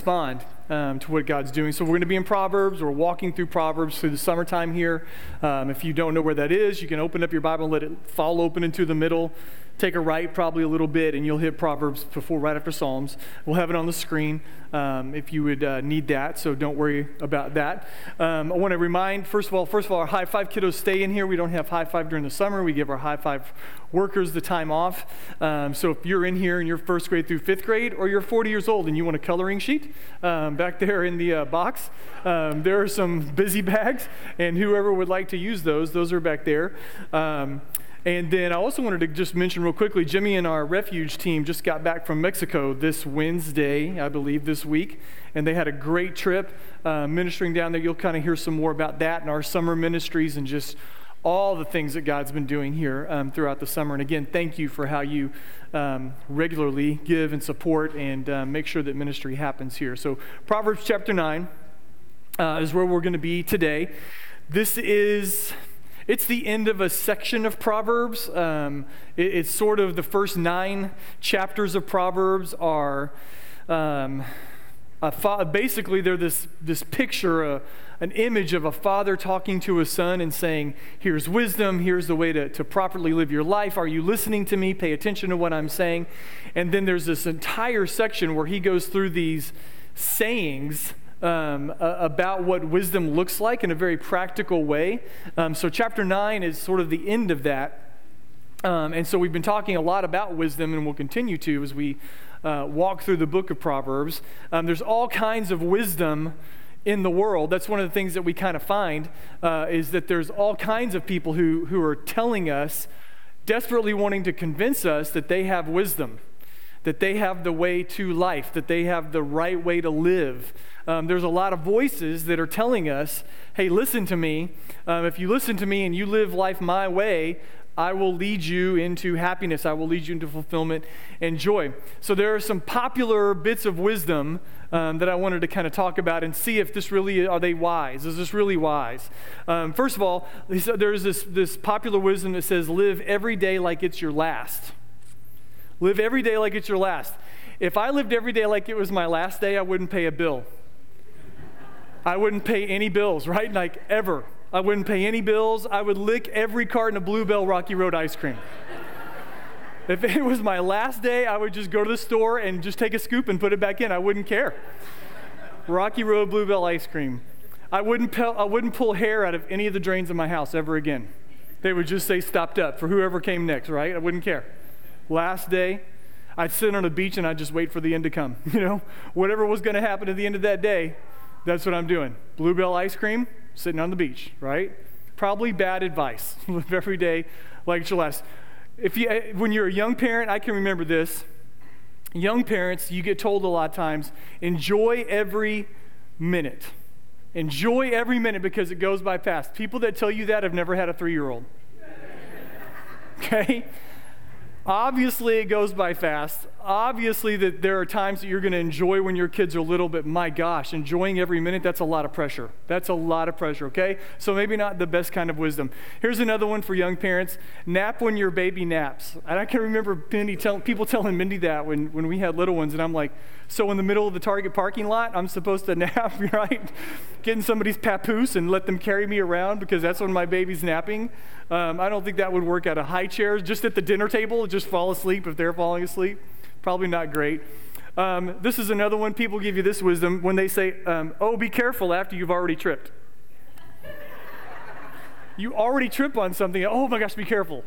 respond um, to what God's doing. So we're going to be in Proverbs. We're walking through Proverbs through the summertime here. Um, if you don't know where that is, you can open up your Bible and let it fall open into the middle take a right probably a little bit and you'll hit Proverbs before, right after Psalms. We'll have it on the screen um, if you would uh, need that, so don't worry about that. Um, I want to remind, first of all, first of all, our high five kiddos stay in here. We don't have high five during the summer. We give our high five workers the time off. Um, so if you're in here and you're first grade through fifth grade, or you're 40 years old and you want a coloring sheet, um, back there in the uh, box, um, there are some busy bags, and whoever would like to use those, those are back there. And then I also wanted to just mention real quickly Jimmy and our refuge team just got back from Mexico this Wednesday, I believe, this week. And they had a great trip uh, ministering down there. You'll kind of hear some more about that in our summer ministries and just all the things that God's been doing here um, throughout the summer. And again, thank you for how you um, regularly give and support and uh, make sure that ministry happens here. So, Proverbs chapter 9 uh, is where we're going to be today. This is it's the end of a section of Proverbs. Um, it, it's sort of the first nine chapters of Proverbs are um, fa- basically they're this, this picture, uh, an image of a father talking to a son and saying, Here's wisdom, here's the way to, to properly live your life. Are you listening to me? Pay attention to what I'm saying. And then there's this entire section where he goes through these sayings um, about what wisdom looks like in a very practical way. Um, so, chapter 9 is sort of the end of that. Um, and so, we've been talking a lot about wisdom, and we'll continue to as we uh, walk through the book of Proverbs. Um, there's all kinds of wisdom in the world. That's one of the things that we kind of find uh, is that there's all kinds of people who, who are telling us, desperately wanting to convince us that they have wisdom, that they have the way to life, that they have the right way to live um, there's a lot of voices that are telling us, hey, listen to me. Um, if you listen to me and you live life my way, I will lead you into happiness. I will lead you into fulfillment and joy. So, there are some popular bits of wisdom um, that I wanted to kind of talk about and see if this really are they wise. Is this really wise? Um, first of all, there's this, this popular wisdom that says, live every day like it's your last. Live every day like it's your last. If I lived every day like it was my last day, I wouldn't pay a bill. I wouldn't pay any bills, right? Like ever. I wouldn't pay any bills. I would lick every carton of Bluebell Rocky Road ice cream. if it was my last day, I would just go to the store and just take a scoop and put it back in. I wouldn't care. Rocky Road Bluebell ice cream. I wouldn't, pe- I wouldn't pull hair out of any of the drains in my house ever again. They would just say stopped up for whoever came next, right? I wouldn't care. Last day, I'd sit on a beach and I'd just wait for the end to come. You know, whatever was going to happen at the end of that day, that's what I'm doing. Bluebell ice cream, sitting on the beach, right? Probably bad advice. Live every day like it's your last. If you, eh, when you're a young parent, I can remember this. Young parents, you get told a lot of times, enjoy every minute. Enjoy every minute because it goes by fast. People that tell you that have never had a three year old. Okay? Obviously, it goes by fast. Obviously, that there are times that you're going to enjoy when your kids are little, but my gosh, enjoying every minute, that's a lot of pressure. That's a lot of pressure, okay? So maybe not the best kind of wisdom. Here's another one for young parents nap when your baby naps. And I can remember tell, people telling Mindy that when, when we had little ones, and I'm like, so in the middle of the Target parking lot, I'm supposed to nap, right? Getting somebody's papoose and let them carry me around because that's when my baby's napping. Um, I don't think that would work out of high chairs. Just at the dinner table, just fall asleep if they're falling asleep. Probably not great. Um, this is another one. People give you this wisdom when they say, um, oh, be careful after you've already tripped. you already trip on something. Oh my gosh, be careful.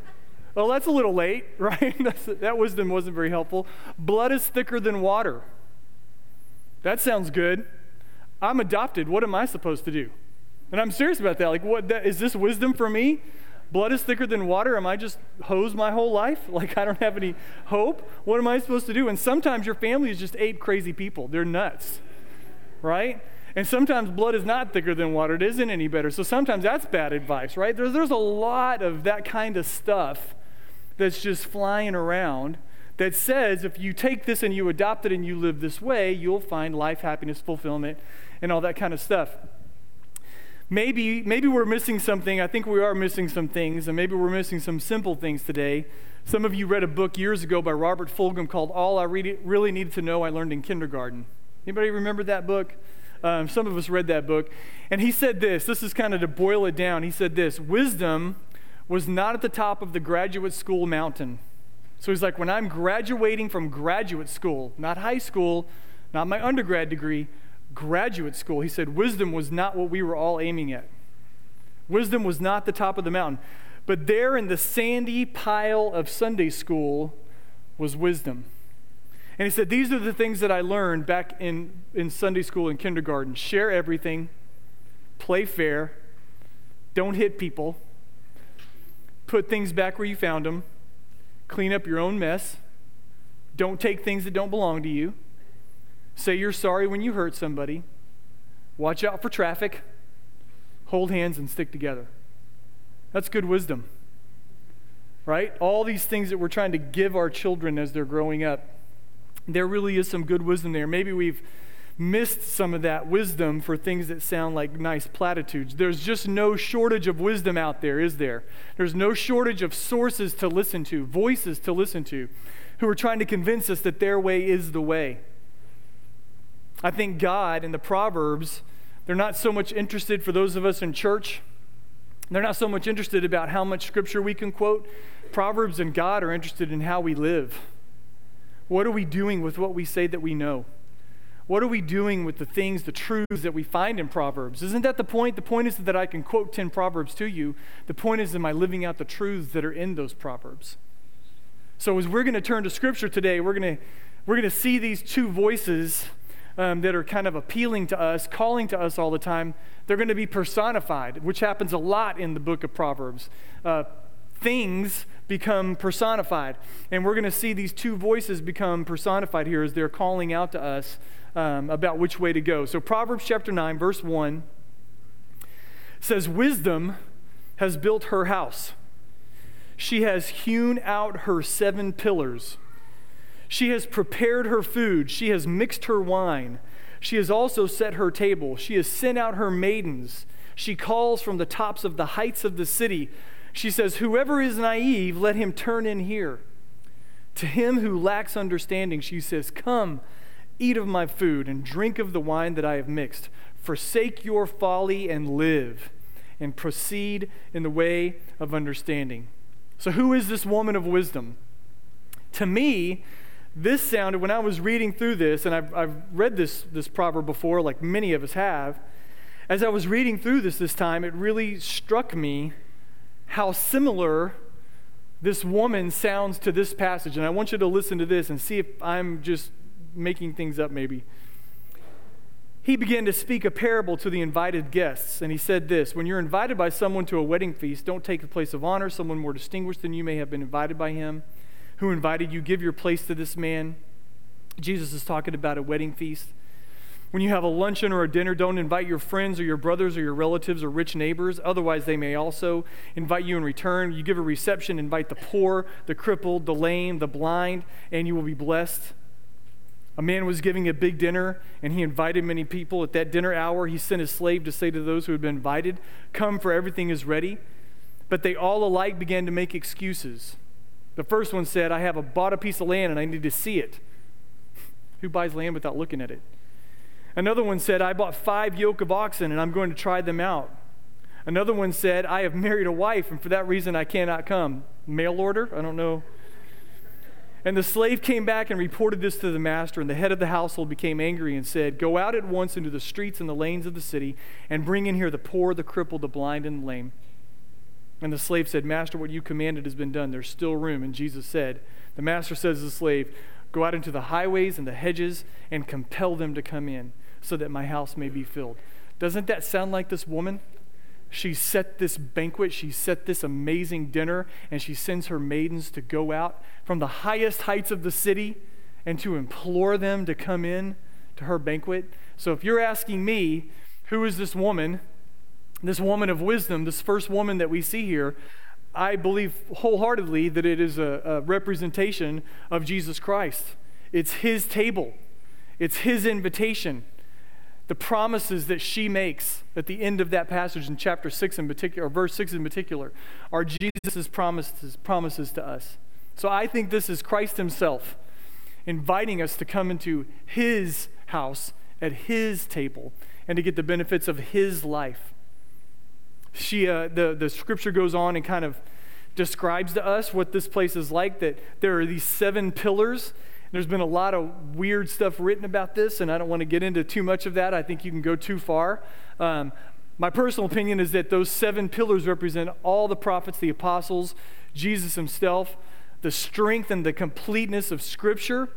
Well, that's a little late, right? that wisdom wasn't very helpful. Blood is thicker than water. That sounds good. I'm adopted. What am I supposed to do? And I'm serious about that. Like, what that, is this wisdom for me? blood is thicker than water. Am I just hosed my whole life? Like I don't have any hope? What am I supposed to do? And sometimes your family is just eight crazy people. They're nuts, right? And sometimes blood is not thicker than water. It isn't any better. So sometimes that's bad advice, right? There's, there's a lot of that kind of stuff that's just flying around that says if you take this and you adopt it and you live this way, you'll find life, happiness, fulfillment, and all that kind of stuff maybe, maybe we're missing something. I think we are missing some things, and maybe we're missing some simple things today. Some of you read a book years ago by Robert Fulghum called All I Really Needed to Know I Learned in Kindergarten. Anybody remember that book? Um, some of us read that book. And he said this this is kind of to boil it down. He said this Wisdom was not at the top of the graduate school mountain. So he's like, when I'm graduating from graduate school, not high school, not my undergrad degree, graduate school, he said, wisdom was not what we were all aiming at. Wisdom was not the top of the mountain. But there in the sandy pile of Sunday school was wisdom. And he said, These are the things that I learned back in, in Sunday school and kindergarten share everything, play fair, don't hit people, put things back where you found them, clean up your own mess, don't take things that don't belong to you, say you're sorry when you hurt somebody, watch out for traffic, hold hands, and stick together. That's good wisdom, right? All these things that we're trying to give our children as they're growing up there really is some good wisdom there. Maybe we've missed some of that wisdom for things that sound like nice platitudes. There's just no shortage of wisdom out there, is there? There's no shortage of sources to listen to, voices to listen to, who are trying to convince us that their way is the way. I think God and the Proverbs, they're not so much interested for those of us in church. They're not so much interested about how much scripture we can quote. Proverbs and God are interested in how we live. What are we doing with what we say that we know? What are we doing with the things, the truths that we find in Proverbs? Isn't that the point? The point is that I can quote 10 Proverbs to you. The point is, am I living out the truths that are in those Proverbs? So, as we're going to turn to Scripture today, we're going to, we're going to see these two voices um, that are kind of appealing to us, calling to us all the time. They're going to be personified, which happens a lot in the book of Proverbs. Uh, things become personified. And we're going to see these two voices become personified here as they're calling out to us um, about which way to go. So, Proverbs chapter 9, verse 1 says, Wisdom has built her house, she has hewn out her seven pillars. She has prepared her food. She has mixed her wine. She has also set her table. She has sent out her maidens. She calls from the tops of the heights of the city. She says, Whoever is naive, let him turn in here. To him who lacks understanding, she says, Come, eat of my food and drink of the wine that I have mixed. Forsake your folly and live, and proceed in the way of understanding. So, who is this woman of wisdom? To me, this sounded, when I was reading through this, and I've, I've read this, this proverb before, like many of us have, as I was reading through this this time, it really struck me how similar this woman sounds to this passage. And I want you to listen to this and see if I'm just making things up, maybe. He began to speak a parable to the invited guests, and he said this When you're invited by someone to a wedding feast, don't take the place of honor. Someone more distinguished than you may have been invited by him. Who invited you? Give your place to this man. Jesus is talking about a wedding feast. When you have a luncheon or a dinner, don't invite your friends or your brothers or your relatives or rich neighbors. Otherwise, they may also invite you in return. You give a reception, invite the poor, the crippled, the lame, the blind, and you will be blessed. A man was giving a big dinner, and he invited many people. At that dinner hour, he sent his slave to say to those who had been invited, Come, for everything is ready. But they all alike began to make excuses. The first one said, I have a, bought a piece of land and I need to see it. Who buys land without looking at it? Another one said, I bought five yoke of oxen and I'm going to try them out. Another one said, I have married a wife and for that reason I cannot come. Mail order? I don't know. And the slave came back and reported this to the master, and the head of the household became angry and said, Go out at once into the streets and the lanes of the city and bring in here the poor, the crippled, the blind, and the lame. And the slave said, Master, what you commanded has been done. There's still room. And Jesus said, The master says to the slave, Go out into the highways and the hedges and compel them to come in so that my house may be filled. Doesn't that sound like this woman? She set this banquet, she set this amazing dinner, and she sends her maidens to go out from the highest heights of the city and to implore them to come in to her banquet. So if you're asking me, who is this woman, this woman of wisdom, this first woman that we see here, I believe wholeheartedly that it is a, a representation of Jesus Christ. It's his table, it's his invitation the promises that she makes at the end of that passage in chapter 6 in particular, or verse 6 in particular, are Jesus' promises, promises to us. So I think this is Christ Himself inviting us to come into His house, at his table, and to get the benefits of his life. She, uh, the, the scripture goes on and kind of describes to us what this place is like that there are these seven pillars. There's been a lot of weird stuff written about this, and I don't want to get into too much of that. I think you can go too far. Um, my personal opinion is that those seven pillars represent all the prophets, the apostles, Jesus himself, the strength and the completeness of Scripture.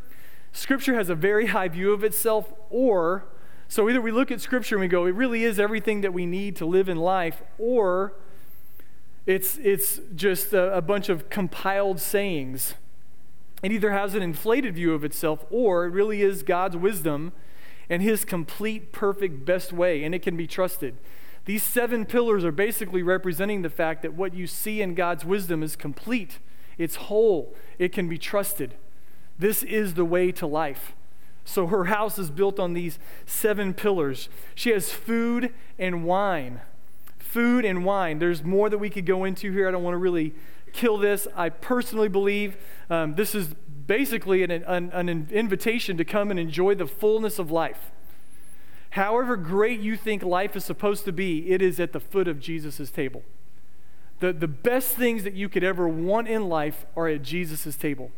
Scripture has a very high view of itself, or so either we look at Scripture and we go, it really is everything that we need to live in life, or it's, it's just a, a bunch of compiled sayings. It either has an inflated view of itself, or it really is God's wisdom and His complete, perfect, best way, and it can be trusted. These seven pillars are basically representing the fact that what you see in God's wisdom is complete, it's whole, it can be trusted. This is the way to life. So her house is built on these seven pillars. She has food and wine. Food and wine. There's more that we could go into here. I don't want to really kill this. I personally believe um, this is basically an, an, an invitation to come and enjoy the fullness of life. However great you think life is supposed to be, it is at the foot of Jesus' table. The, the best things that you could ever want in life are at Jesus' table.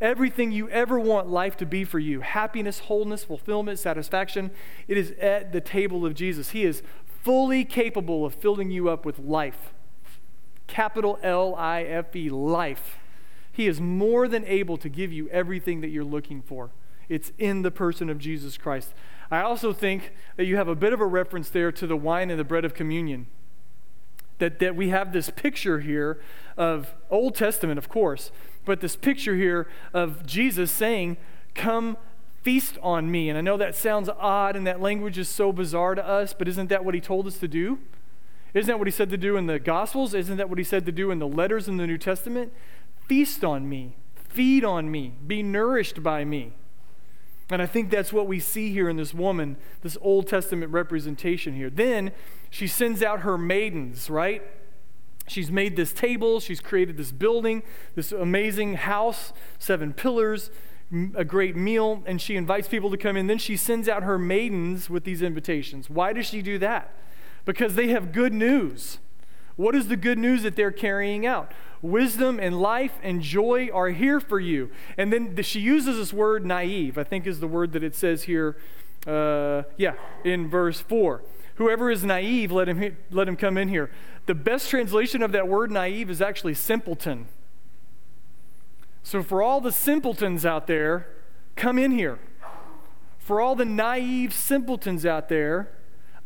Everything you ever want life to be for you happiness, wholeness, fulfillment, satisfaction it is at the table of Jesus. He is fully capable of filling you up with life. Capital L I F E, life. He is more than able to give you everything that you're looking for. It's in the person of Jesus Christ. I also think that you have a bit of a reference there to the wine and the bread of communion. That, that we have this picture here of Old Testament, of course, but this picture here of Jesus saying, Come feast on me. And I know that sounds odd and that language is so bizarre to us, but isn't that what he told us to do? Isn't that what he said to do in the Gospels? Isn't that what he said to do in the letters in the New Testament? Feast on me, feed on me, be nourished by me. And I think that's what we see here in this woman, this Old Testament representation here. Then she sends out her maidens, right? She's made this table, she's created this building, this amazing house, seven pillars, a great meal, and she invites people to come in. Then she sends out her maidens with these invitations. Why does she do that? Because they have good news. What is the good news that they're carrying out? Wisdom and life and joy are here for you. And then she uses this word naive, I think is the word that it says here, uh, yeah, in verse 4. Whoever is naive, let him, let him come in here. The best translation of that word naive is actually simpleton. So, for all the simpletons out there, come in here. For all the naive simpletons out there,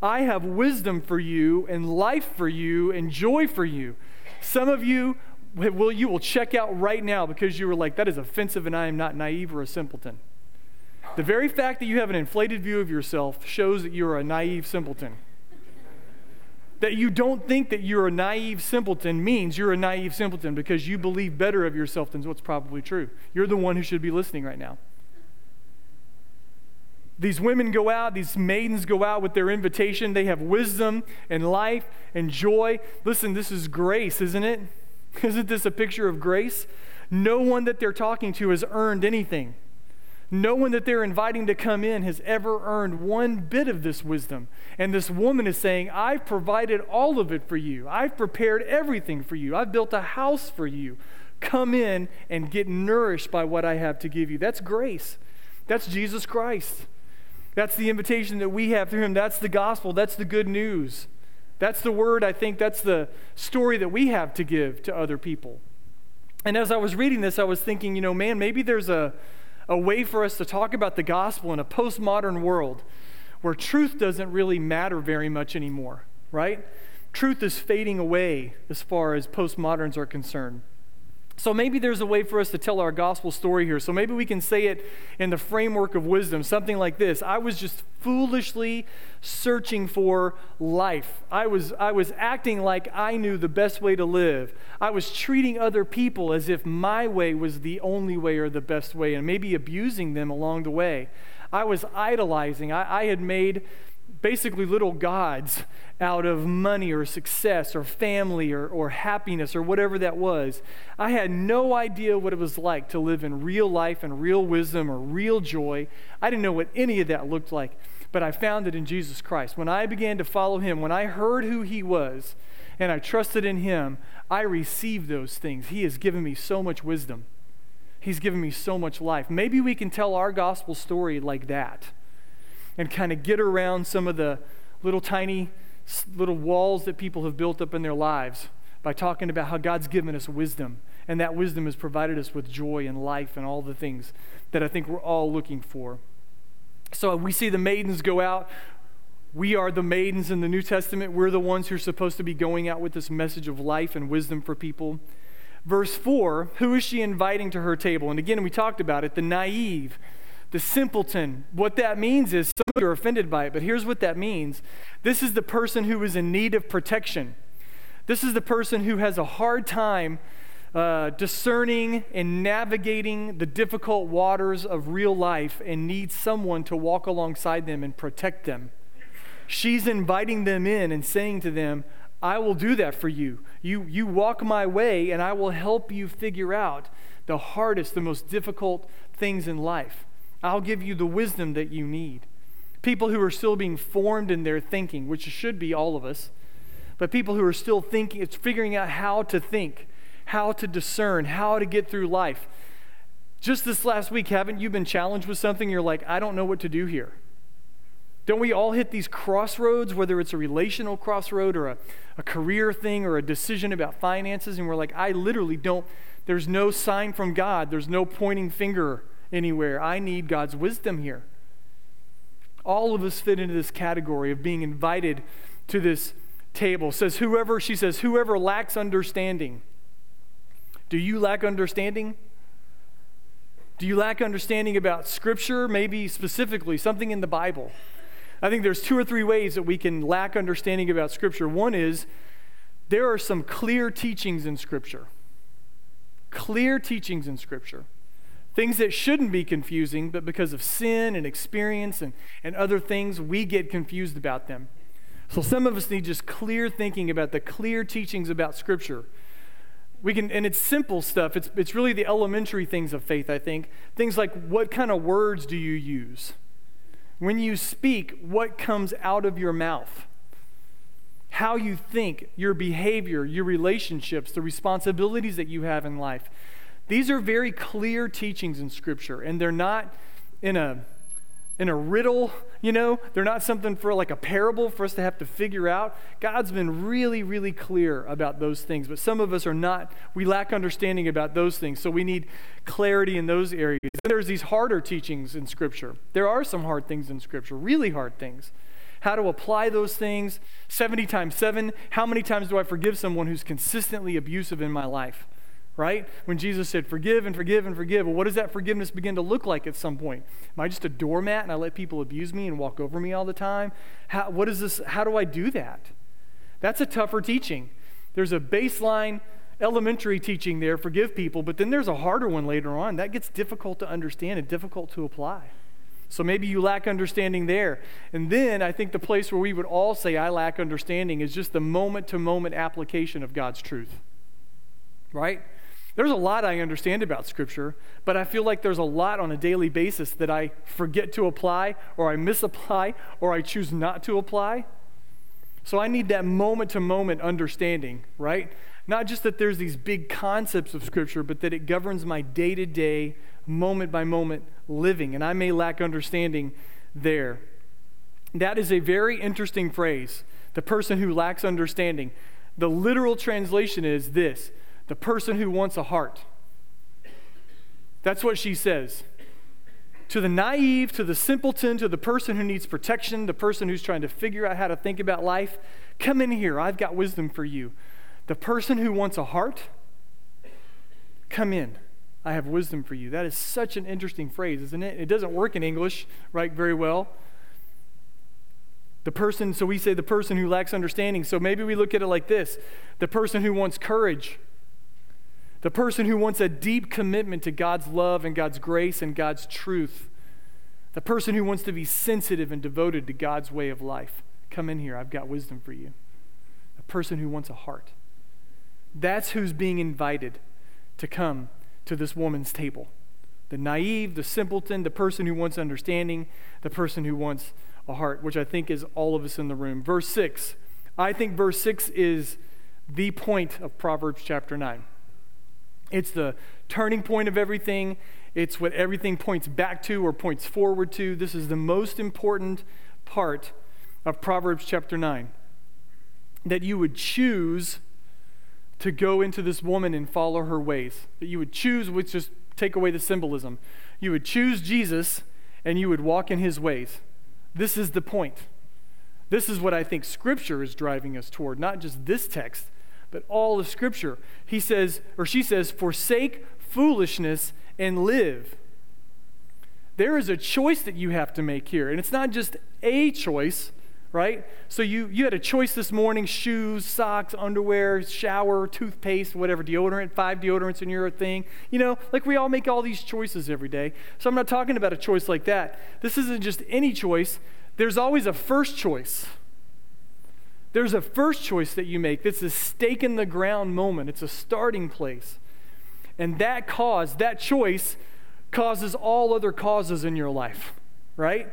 I have wisdom for you and life for you and joy for you. Some of you will you will check out right now because you were like that is offensive and I am not naive or a simpleton. The very fact that you have an inflated view of yourself shows that you're a naive simpleton. That you don't think that you're a naive simpleton means you're a naive simpleton because you believe better of yourself than what's probably true. You're the one who should be listening right now. These women go out, these maidens go out with their invitation. They have wisdom and life and joy. Listen, this is grace, isn't it? Isn't this a picture of grace? No one that they're talking to has earned anything. No one that they're inviting to come in has ever earned one bit of this wisdom. And this woman is saying, I've provided all of it for you. I've prepared everything for you. I've built a house for you. Come in and get nourished by what I have to give you. That's grace. That's Jesus Christ. That's the invitation that we have through him. That's the gospel. That's the good news. That's the word, I think, that's the story that we have to give to other people. And as I was reading this, I was thinking, you know, man, maybe there's a, a way for us to talk about the gospel in a postmodern world where truth doesn't really matter very much anymore, right? Truth is fading away as far as postmoderns are concerned. So maybe there's a way for us to tell our gospel story here. So maybe we can say it in the framework of wisdom, something like this. I was just foolishly searching for life. I was I was acting like I knew the best way to live. I was treating other people as if my way was the only way or the best way and maybe abusing them along the way. I was idolizing. I, I had made basically little gods out of money or success or family or, or happiness or whatever that was. I had no idea what it was like to live in real life and real wisdom or real joy. I didn't know what any of that looked like, but I found it in Jesus Christ. When I began to follow him, when I heard who he was and I trusted in him, I received those things. He has given me so much wisdom. He's given me so much life. Maybe we can tell our gospel story like that and kind of get around some of the little tiny little walls that people have built up in their lives by talking about how God's given us wisdom and that wisdom has provided us with joy and life and all the things that I think we're all looking for. So we see the maidens go out. We are the maidens in the New Testament. We're the ones who are supposed to be going out with this message of life and wisdom for people. Verse 4 Who is she inviting to her table? And again, we talked about it the naive, the simpleton. What that means is some of you are offended by it, but here's what that means this is the person who is in need of protection. This is the person who has a hard time uh, discerning and navigating the difficult waters of real life and needs someone to walk alongside them and protect them. She's inviting them in and saying to them, I will do that for you. You, you walk my way, and I will help you figure out the hardest, the most difficult things in life. I'll give you the wisdom that you need. People who are still being formed in their thinking, which should be all of us, but people who are still thinking, it's figuring out how to think, how to discern, how to get through life. Just this last week, haven't you been challenged with something? You're like, I don't know what to do here. Don't we all hit these crossroads, whether it's a relational crossroad or a, a career thing or a decision about finances? And we're like, I literally don't, there's no sign from God, there's no pointing finger anywhere. I need God's wisdom here. All of us fit into this category of being invited to this table. Says whoever she says whoever lacks understanding. Do you lack understanding? Do you lack understanding about scripture, maybe specifically something in the Bible? I think there's two or three ways that we can lack understanding about scripture. One is there are some clear teachings in scripture. Clear teachings in scripture. Things that shouldn't be confusing, but because of sin and experience and, and other things, we get confused about them. So some of us need just clear thinking about the clear teachings about Scripture. We can, and it's simple stuff. It's, it's really the elementary things of faith, I think. Things like what kind of words do you use? When you speak, what comes out of your mouth? How you think, your behavior, your relationships, the responsibilities that you have in life. These are very clear teachings in Scripture, and they're not in a in a riddle, you know, they're not something for like a parable for us to have to figure out. God's been really, really clear about those things, but some of us are not, we lack understanding about those things, so we need clarity in those areas. There's these harder teachings in Scripture. There are some hard things in Scripture, really hard things. How to apply those things 70 times 7. How many times do I forgive someone who's consistently abusive in my life? Right? When Jesus said, forgive and forgive and forgive, well, what does that forgiveness begin to look like at some point? Am I just a doormat and I let people abuse me and walk over me all the time? How, what is this? How do I do that? That's a tougher teaching. There's a baseline elementary teaching there, forgive people, but then there's a harder one later on. That gets difficult to understand and difficult to apply. So maybe you lack understanding there. And then I think the place where we would all say, I lack understanding, is just the moment to moment application of God's truth. Right? There's a lot I understand about Scripture, but I feel like there's a lot on a daily basis that I forget to apply, or I misapply, or I choose not to apply. So I need that moment to moment understanding, right? Not just that there's these big concepts of Scripture, but that it governs my day to day, moment by moment living, and I may lack understanding there. That is a very interesting phrase the person who lacks understanding. The literal translation is this the person who wants a heart. That's what she says. To the naive, to the simpleton, to the person who needs protection, the person who's trying to figure out how to think about life, come in here. I've got wisdom for you. The person who wants a heart, come in. I have wisdom for you. That is such an interesting phrase, isn't it? It doesn't work in English, right, very well. The person, so we say the person who lacks understanding. So maybe we look at it like this the person who wants courage the person who wants a deep commitment to God's love and God's grace and God's truth. The person who wants to be sensitive and devoted to God's way of life. Come in here, I've got wisdom for you. The person who wants a heart. That's who's being invited to come to this woman's table. The naive, the simpleton, the person who wants understanding, the person who wants a heart, which I think is all of us in the room. Verse 6. I think verse 6 is the point of Proverbs chapter 9. It's the turning point of everything. It's what everything points back to or points forward to. This is the most important part of Proverbs chapter 9. That you would choose to go into this woman and follow her ways. That you would choose, which just take away the symbolism. You would choose Jesus and you would walk in his ways. This is the point. This is what I think Scripture is driving us toward, not just this text, but all of Scripture. He says, or she says, forsake foolishness and live. There is a choice that you have to make here. And it's not just a choice, right? So you, you had a choice this morning shoes, socks, underwear, shower, toothpaste, whatever, deodorant, five deodorants in your thing. You know, like we all make all these choices every day. So I'm not talking about a choice like that. This isn't just any choice, there's always a first choice. There's a first choice that you make that's a stake in the ground moment, it's a starting place. And that cause, that choice, causes all other causes in your life, right?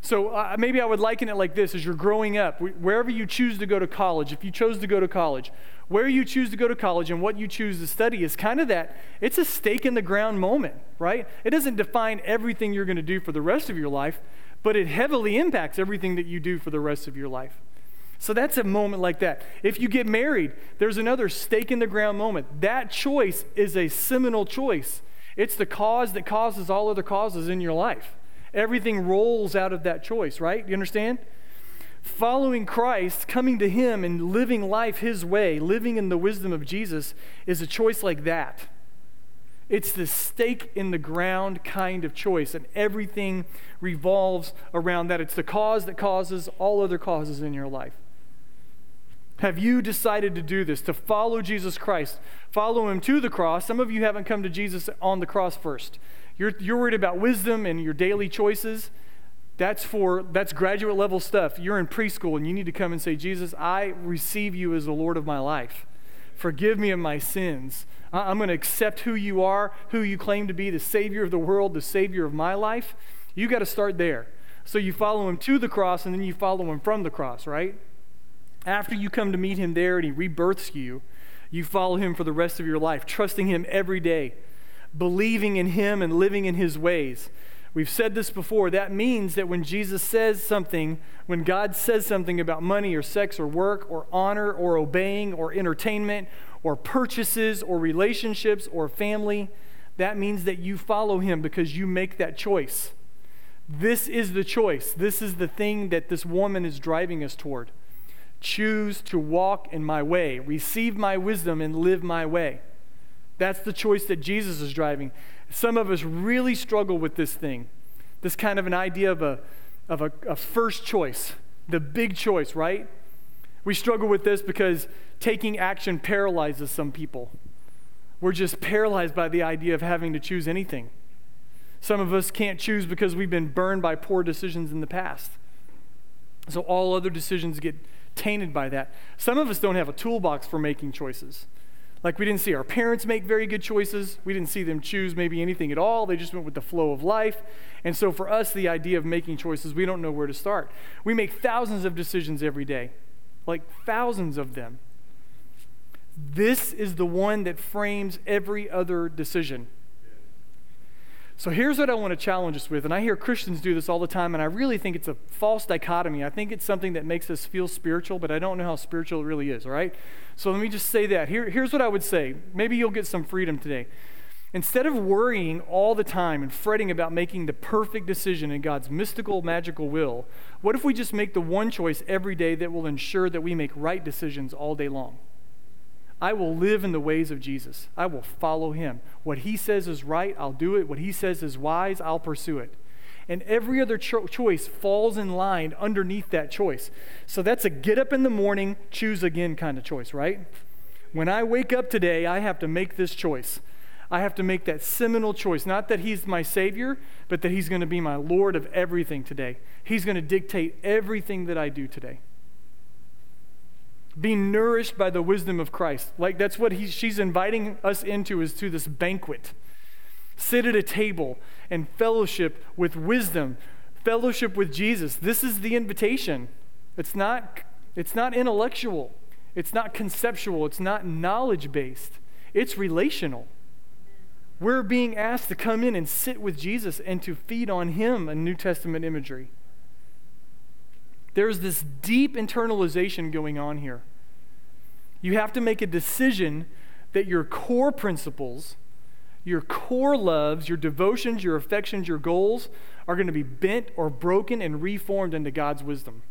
So uh, maybe I would liken it like this as you're growing up, wherever you choose to go to college, if you chose to go to college, where you choose to go to college and what you choose to study is kind of that, it's a stake in the ground moment, right? It doesn't define everything you're going to do for the rest of your life, but it heavily impacts everything that you do for the rest of your life. So that's a moment like that. If you get married, there's another stake in the ground moment. That choice is a seminal choice. It's the cause that causes all other causes in your life. Everything rolls out of that choice, right? You understand? Following Christ, coming to Him, and living life His way, living in the wisdom of Jesus, is a choice like that. It's the stake in the ground kind of choice, and everything revolves around that. It's the cause that causes all other causes in your life. Have you decided to do this, to follow Jesus Christ, follow him to the cross? Some of you haven't come to Jesus on the cross first. You're, you're worried about wisdom and your daily choices. That's for that's graduate level stuff. You're in preschool and you need to come and say, Jesus, I receive you as the Lord of my life. Forgive me of my sins. I'm going to accept who you are, who you claim to be, the Savior of the world, the Savior of my life. You got to start there. So you follow him to the cross and then you follow him from the cross, right? After you come to meet him there and he rebirths you, you follow him for the rest of your life, trusting him every day, believing in him and living in his ways. We've said this before. That means that when Jesus says something, when God says something about money or sex or work or honor or obeying or entertainment or purchases or relationships or family, that means that you follow him because you make that choice. This is the choice. This is the thing that this woman is driving us toward choose to walk in my way, receive my wisdom, and live my way. That's the choice that Jesus is driving. Some of us really struggle with this thing, this kind of an idea of a, of a, a first choice, the big choice, right? We struggle with this because taking action paralyzes some people. We're just paralyzed by the idea of having to choose anything. Some of us can't choose because we've been burned by poor decisions in the past. So all other decisions get tainted by that. Some of us don't have a toolbox for making choices. Like we didn't see our parents make very good choices. We didn't see them choose maybe anything at all. They just went with the flow of life. And so for us, the idea of making choices, we don't know where to start. We make thousands of decisions every day, like thousands of them. This is the one that frames every other decision. So here's what I want to challenge us with. And I hear Christians do this all the time, and I really think it's a false dichotomy. I think it's something that makes us feel spiritual, but I don't know how spiritual it really is, all right? So let me just say that. Here, here's what I would say. Maybe you'll get some freedom today. Instead of worrying all the time and fretting about making the perfect decision in God's mystical, magical will, what if we just make the one choice every day that will ensure that we make right decisions all day long? I will live in the ways of Jesus. I will follow him. What he says is right, I'll do it. What he says is wise, I'll pursue it. And every other cho- choice falls in line underneath that choice. So that's a get up in the morning, choose again kind of choice, right? When I wake up today, I have to make this choice. I have to make that seminal choice. Not that He's my Savior, but that He's going to be my Lord of everything today. He's going to dictate everything that I do today. Being nourished by the wisdom of Christ. Like that's what he, she's inviting us into is to this banquet. Sit at a table and fellowship with wisdom, fellowship with Jesus. This is the invitation. It's not, it's not intellectual, it's not conceptual, it's not knowledge based, it's relational. We're being asked to come in and sit with Jesus and to feed on Him a New Testament imagery. There's this deep internalization going on here. You have to make a decision that your core principles, your core loves, your devotions, your affections, your goals are going to be bent or broken and reformed into God's wisdom.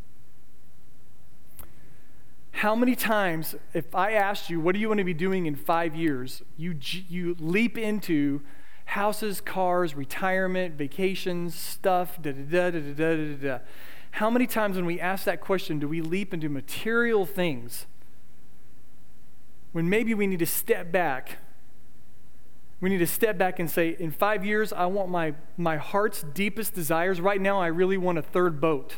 How many times, if I asked you, what do you want to be doing in five years, you, you leap into houses, cars, retirement, vacations, stuff, da da da da da da da. How many times when we ask that question do we leap into material things when maybe we need to step back? We need to step back and say, in five years, I want my, my heart's deepest desires. Right now, I really want a third boat.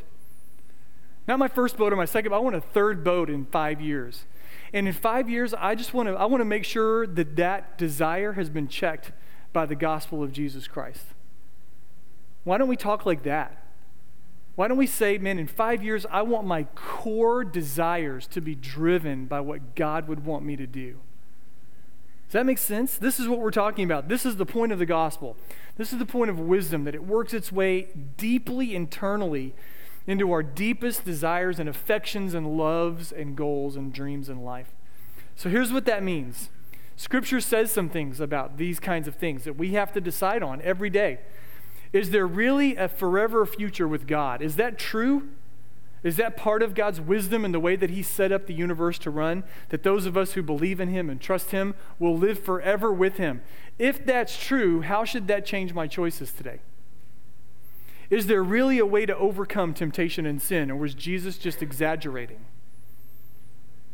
Not my first boat or my second, but I want a third boat in five years. And in five years, I just want to, I want to make sure that that desire has been checked by the gospel of Jesus Christ. Why don't we talk like that? Why don't we say, man, in five years, I want my core desires to be driven by what God would want me to do? Does that make sense? This is what we're talking about. This is the point of the gospel. This is the point of wisdom, that it works its way deeply internally into our deepest desires and affections and loves and goals and dreams in life. So here's what that means Scripture says some things about these kinds of things that we have to decide on every day. Is there really a forever future with God? Is that true? Is that part of God's wisdom and the way that He set up the universe to run? That those of us who believe in Him and trust Him will live forever with Him? If that's true, how should that change my choices today? Is there really a way to overcome temptation and sin, or was Jesus just exaggerating?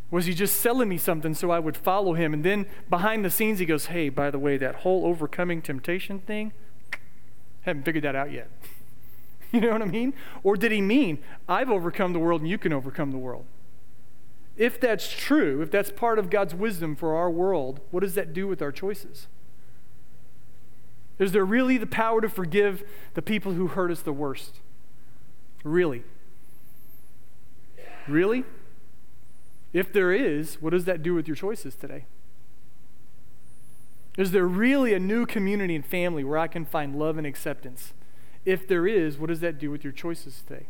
Was he just selling me something so I would follow him? And then behind the scenes, he goes, Hey, by the way, that whole overcoming temptation thing, haven't figured that out yet. you know what I mean? Or did he mean, I've overcome the world and you can overcome the world? If that's true, if that's part of God's wisdom for our world, what does that do with our choices? Is there really the power to forgive the people who hurt us the worst? Really? Really? If there is, what does that do with your choices today? Is there really a new community and family where I can find love and acceptance? If there is, what does that do with your choices today?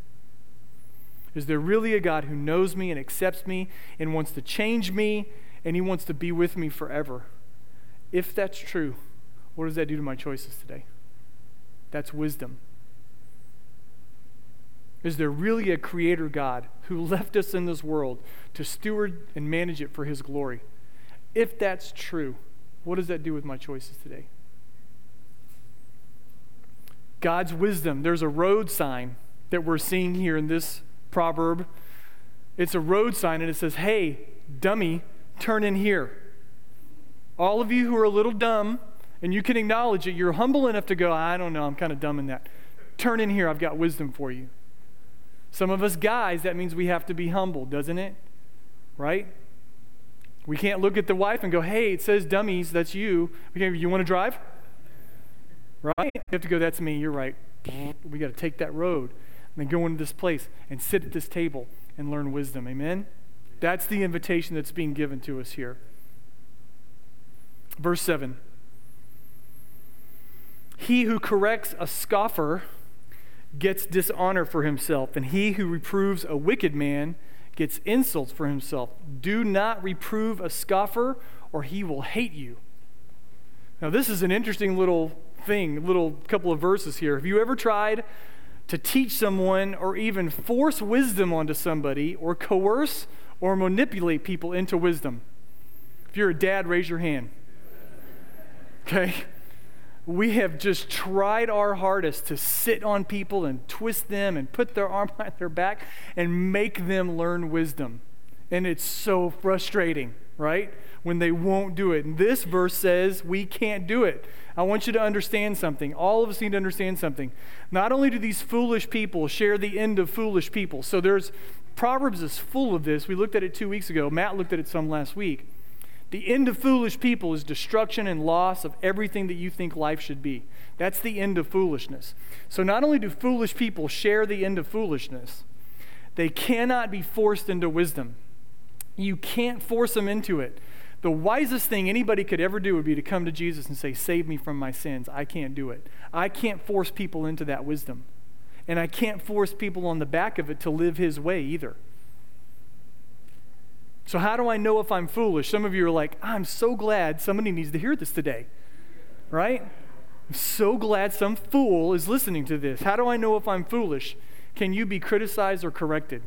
Is there really a God who knows me and accepts me and wants to change me and he wants to be with me forever? If that's true, what does that do to my choices today? That's wisdom. Is there really a creator God who left us in this world to steward and manage it for his glory? If that's true, what does that do with my choices today? God's wisdom. There's a road sign that we're seeing here in this proverb. It's a road sign, and it says, Hey, dummy, turn in here. All of you who are a little dumb, and you can acknowledge it, you're humble enough to go, I don't know, I'm kind of dumb in that. Turn in here, I've got wisdom for you. Some of us guys, that means we have to be humble, doesn't it? Right? We can't look at the wife and go, hey, it says dummies, that's you. You want to drive? Right? You have to go, that's me, you're right. We got to take that road and then go into this place and sit at this table and learn wisdom. Amen? That's the invitation that's being given to us here. Verse 7 he who corrects a scoffer gets dishonor for himself, and he who reproves a wicked man gets insults for himself. Do not reprove a scoffer, or he will hate you. Now, this is an interesting little thing, little couple of verses here. Have you ever tried to teach someone or even force wisdom onto somebody or coerce or manipulate people into wisdom? If you're a dad, raise your hand. Okay? We have just tried our hardest to sit on people and twist them and put their arm behind their back and make them learn wisdom. And it's so frustrating, right? when they won't do it. And this verse says we can't do it. I want you to understand something. All of us need to understand something. Not only do these foolish people share the end of foolish people, so there's Proverbs is full of this. We looked at it two weeks ago. Matt looked at it some last week. The end of foolish people is destruction and loss of everything that you think life should be. That's the end of foolishness. So, not only do foolish people share the end of foolishness, they cannot be forced into wisdom. You can't force them into it. The wisest thing anybody could ever do would be to come to Jesus and say, Save me from my sins. I can't do it. I can't force people into that wisdom. And I can't force people on the back of it to live his way either. So, how do I know if I'm foolish? Some of you are like, I'm so glad somebody needs to hear this today, right? I'm so glad some fool is listening to this. How do I know if I'm foolish? Can you be criticized or corrected?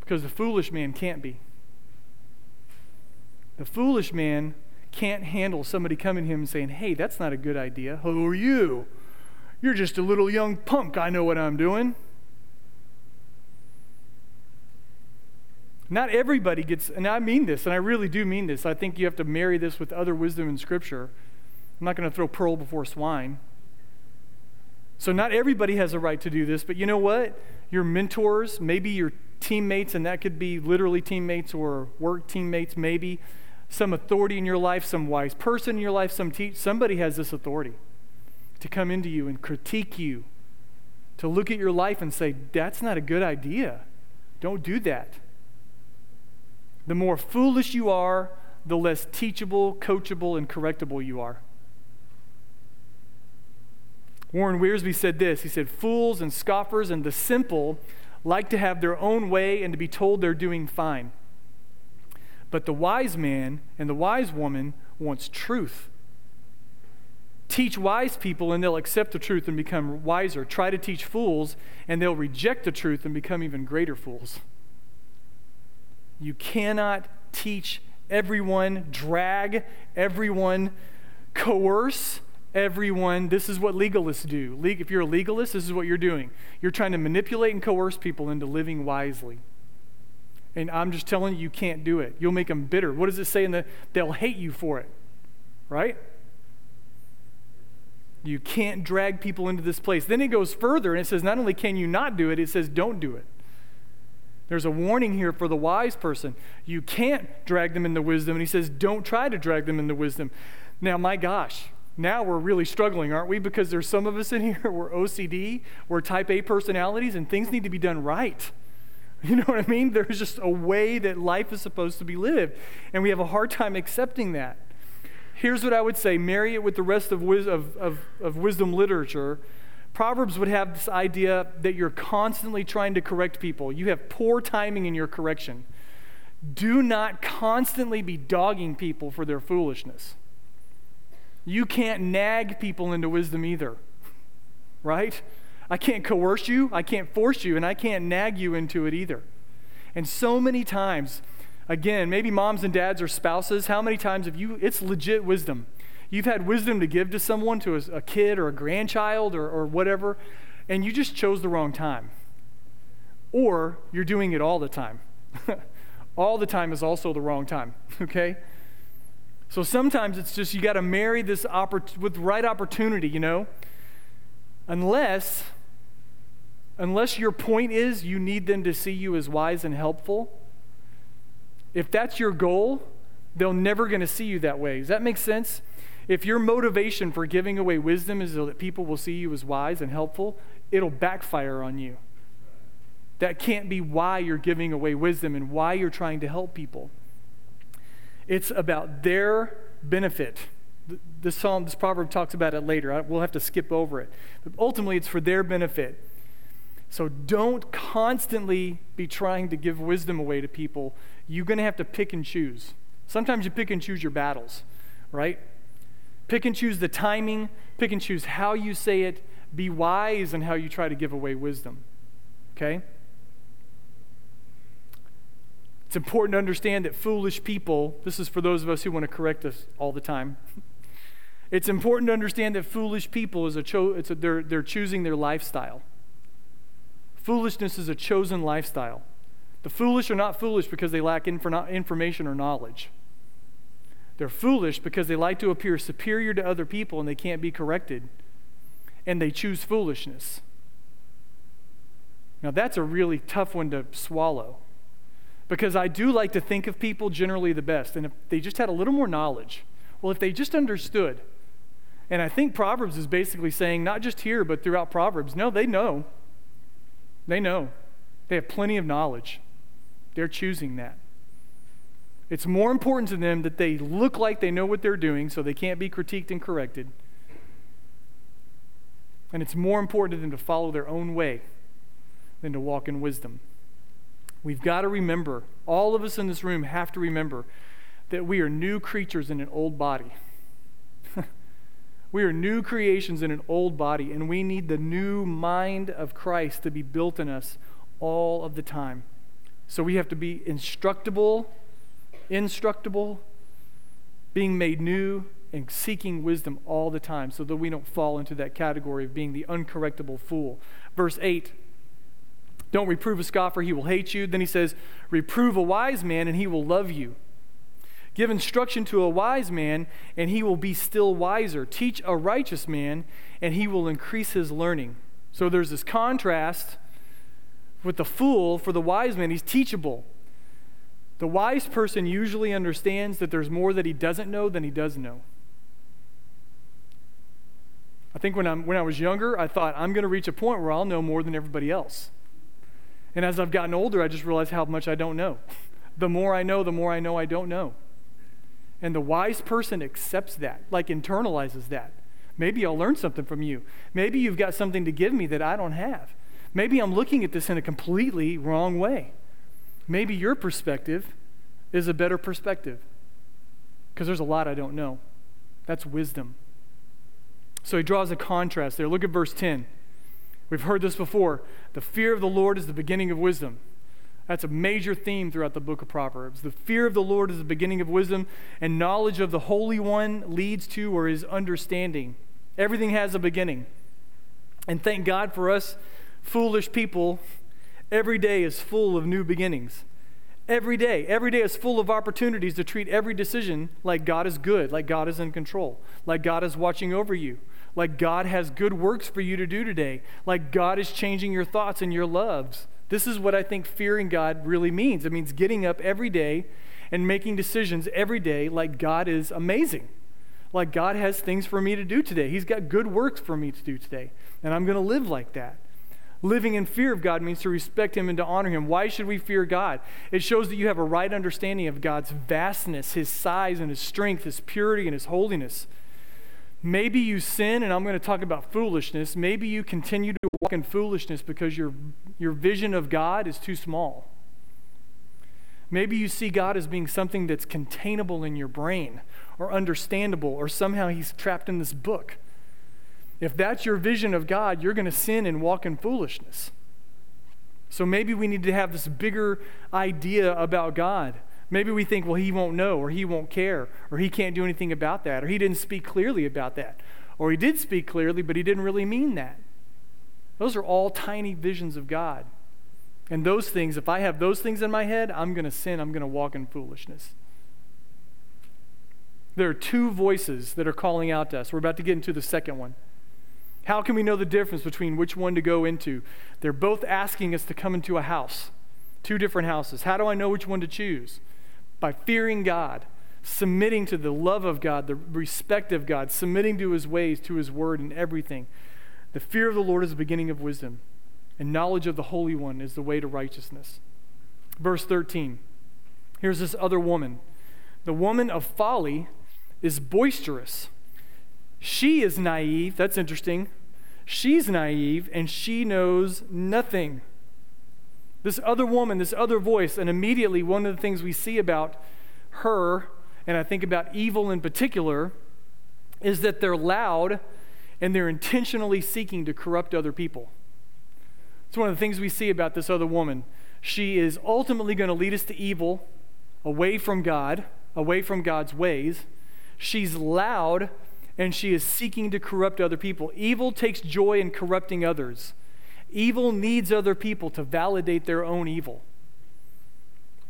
Because the foolish man can't be. The foolish man can't handle somebody coming to him and saying, Hey, that's not a good idea. Who are you? You're just a little young punk. I know what I'm doing. Not everybody gets, and I mean this, and I really do mean this. I think you have to marry this with other wisdom in Scripture. I'm not going to throw pearl before swine. So, not everybody has a right to do this, but you know what? Your mentors, maybe your teammates, and that could be literally teammates or work teammates, maybe some authority in your life, some wise person in your life, some teach, somebody has this authority to come into you and critique you, to look at your life and say, that's not a good idea. Don't do that. The more foolish you are, the less teachable, coachable, and correctable you are. Warren Wiersbe said this He said, Fools and scoffers and the simple like to have their own way and to be told they're doing fine. But the wise man and the wise woman wants truth. Teach wise people and they'll accept the truth and become wiser. Try to teach fools and they'll reject the truth and become even greater fools. You cannot teach everyone, drag everyone, coerce everyone. This is what legalists do. If you're a legalist, this is what you're doing. You're trying to manipulate and coerce people into living wisely. And I'm just telling you, you can't do it. You'll make them bitter. What does it say in the? They'll hate you for it, right? You can't drag people into this place. Then it goes further and it says, not only can you not do it, it says, don't do it. There's a warning here for the wise person. You can't drag them into wisdom. And he says, don't try to drag them into wisdom. Now, my gosh, now we're really struggling, aren't we? Because there's some of us in here, we're OCD, we're type A personalities, and things need to be done right. You know what I mean? There's just a way that life is supposed to be lived, and we have a hard time accepting that. Here's what I would say marry it with the rest of, of, of, of wisdom literature Proverbs would have this idea that you're constantly trying to correct people. You have poor timing in your correction. Do not constantly be dogging people for their foolishness. You can't nag people into wisdom either, right? I can't coerce you, I can't force you, and I can't nag you into it either. And so many times, again, maybe moms and dads or spouses, how many times have you, it's legit wisdom. You've had wisdom to give to someone, to a, a kid or a grandchild or, or whatever, and you just chose the wrong time. Or you're doing it all the time. all the time is also the wrong time, okay? So sometimes it's just you got to marry this oppor- with the right opportunity, you know? Unless unless your point is you need them to see you as wise and helpful. If that's your goal, they're never going to see you that way. Does that make sense? If your motivation for giving away wisdom is so that people will see you as wise and helpful, it'll backfire on you. That can't be why you're giving away wisdom and why you're trying to help people. It's about their benefit. This psalm, this proverb talks about it later. We'll have to skip over it. But ultimately, it's for their benefit. So don't constantly be trying to give wisdom away to people. You're going to have to pick and choose. Sometimes you pick and choose your battles, right? Pick and choose the timing, pick and choose how you say it. Be wise in how you try to give away wisdom. Okay? It's important to understand that foolish people, this is for those of us who want to correct us all the time. It's important to understand that foolish people is a, cho- it's a they're, they're choosing their lifestyle. Foolishness is a chosen lifestyle. The foolish are not foolish because they lack infor- information or knowledge. They're foolish because they like to appear superior to other people and they can't be corrected. And they choose foolishness. Now, that's a really tough one to swallow because I do like to think of people generally the best. And if they just had a little more knowledge, well, if they just understood, and I think Proverbs is basically saying, not just here, but throughout Proverbs, no, they know. They know. They have plenty of knowledge. They're choosing that. It's more important to them that they look like they know what they're doing so they can't be critiqued and corrected. And it's more important to them to follow their own way than to walk in wisdom. We've got to remember, all of us in this room have to remember that we are new creatures in an old body. we are new creations in an old body, and we need the new mind of Christ to be built in us all of the time. So we have to be instructable, instructable, being made new, and seeking wisdom all the time so that we don't fall into that category of being the uncorrectable fool. Verse 8 Don't reprove a scoffer, he will hate you. Then he says, Reprove a wise man, and he will love you. Give instruction to a wise man, and he will be still wiser. Teach a righteous man, and he will increase his learning. So there's this contrast with the fool for the wise man. He's teachable. The wise person usually understands that there's more that he doesn't know than he does know. I think when, I'm, when I was younger, I thought, I'm going to reach a point where I'll know more than everybody else. And as I've gotten older, I just realized how much I don't know. the more I know, the more I know I don't know. And the wise person accepts that, like internalizes that. Maybe I'll learn something from you. Maybe you've got something to give me that I don't have. Maybe I'm looking at this in a completely wrong way. Maybe your perspective is a better perspective because there's a lot I don't know. That's wisdom. So he draws a contrast there. Look at verse 10. We've heard this before. The fear of the Lord is the beginning of wisdom. That's a major theme throughout the book of Proverbs. The fear of the Lord is the beginning of wisdom, and knowledge of the Holy One leads to or is understanding. Everything has a beginning. And thank God for us foolish people. Every day is full of new beginnings. Every day. Every day is full of opportunities to treat every decision like God is good, like God is in control, like God is watching over you, like God has good works for you to do today, like God is changing your thoughts and your loves this is what I think fearing God really means. It means getting up every day and making decisions every day like God is amazing. Like God has things for me to do today. He's got good works for me to do today. And I'm going to live like that. Living in fear of God means to respect Him and to honor Him. Why should we fear God? It shows that you have a right understanding of God's vastness, His size and His strength, His purity and His holiness. Maybe you sin, and I'm going to talk about foolishness. Maybe you continue to walk in foolishness because your, your vision of God is too small. Maybe you see God as being something that's containable in your brain or understandable, or somehow He's trapped in this book. If that's your vision of God, you're going to sin and walk in foolishness. So maybe we need to have this bigger idea about God. Maybe we think, well, he won't know, or he won't care, or he can't do anything about that, or he didn't speak clearly about that, or he did speak clearly, but he didn't really mean that. Those are all tiny visions of God. And those things, if I have those things in my head, I'm going to sin, I'm going to walk in foolishness. There are two voices that are calling out to us. We're about to get into the second one. How can we know the difference between which one to go into? They're both asking us to come into a house, two different houses. How do I know which one to choose? by fearing God, submitting to the love of God, the respect of God, submitting to his ways, to his word, and everything. The fear of the Lord is the beginning of wisdom, and knowledge of the Holy One is the way to righteousness. Verse 13 here's this other woman. The woman of folly is boisterous. She is naive. That's interesting. She's naive, and she knows nothing. This other woman, this other voice, and immediately one of the things we see about her, and I think about evil in particular, is that they're loud and they're intentionally seeking to corrupt other people. It's one of the things we see about this other woman. She is ultimately going to lead us to evil, away from God, away from God's ways. She's loud and she is seeking to corrupt other people. Evil takes joy in corrupting others. Evil needs other people to validate their own evil.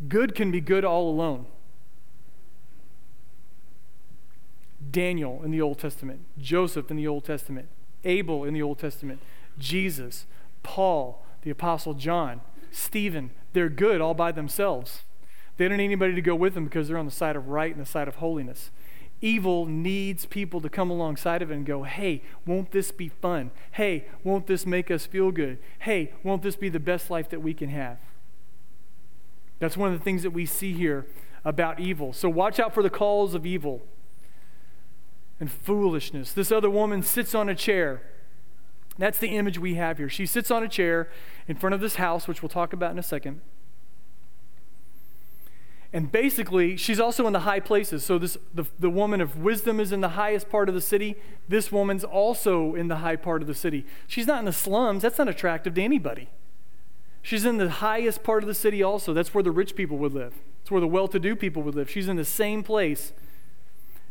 Good can be good all alone. Daniel in the Old Testament, Joseph in the Old Testament, Abel in the Old Testament, Jesus, Paul, the Apostle John, Stephen, they're good all by themselves. They don't need anybody to go with them because they're on the side of right and the side of holiness. Evil needs people to come alongside of it and go, hey, won't this be fun? Hey, won't this make us feel good? Hey, won't this be the best life that we can have? That's one of the things that we see here about evil. So watch out for the calls of evil and foolishness. This other woman sits on a chair. That's the image we have here. She sits on a chair in front of this house, which we'll talk about in a second. And basically, she's also in the high places. So this the, the woman of wisdom is in the highest part of the city. This woman's also in the high part of the city. She's not in the slums. That's not attractive to anybody. She's in the highest part of the city also. That's where the rich people would live. It's where the well-to-do people would live. She's in the same place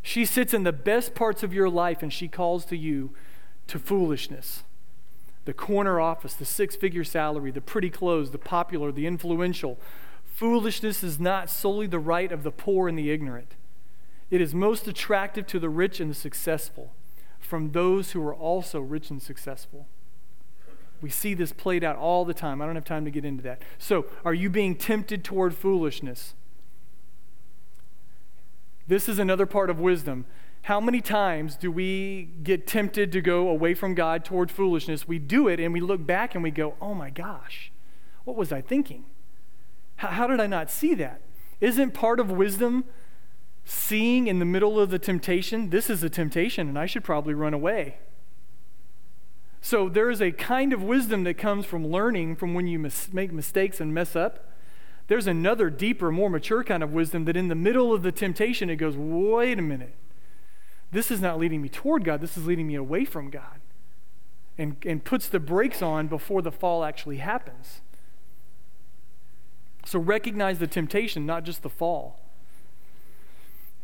she sits in the best parts of your life and she calls to you to foolishness. The corner office, the six figure salary, the pretty clothes, the popular, the influential. Foolishness is not solely the right of the poor and the ignorant. It is most attractive to the rich and the successful from those who are also rich and successful. We see this played out all the time. I don't have time to get into that. So, are you being tempted toward foolishness? This is another part of wisdom. How many times do we get tempted to go away from God toward foolishness? We do it and we look back and we go, oh my gosh, what was I thinking? How, how did I not see that? Isn't part of wisdom seeing in the middle of the temptation, this is a temptation and I should probably run away? So there is a kind of wisdom that comes from learning from when you mis- make mistakes and mess up. There's another deeper, more mature kind of wisdom that in the middle of the temptation, it goes, wait a minute. This is not leading me toward God, this is leading me away from God. And, and puts the brakes on before the fall actually happens. So recognize the temptation, not just the fall.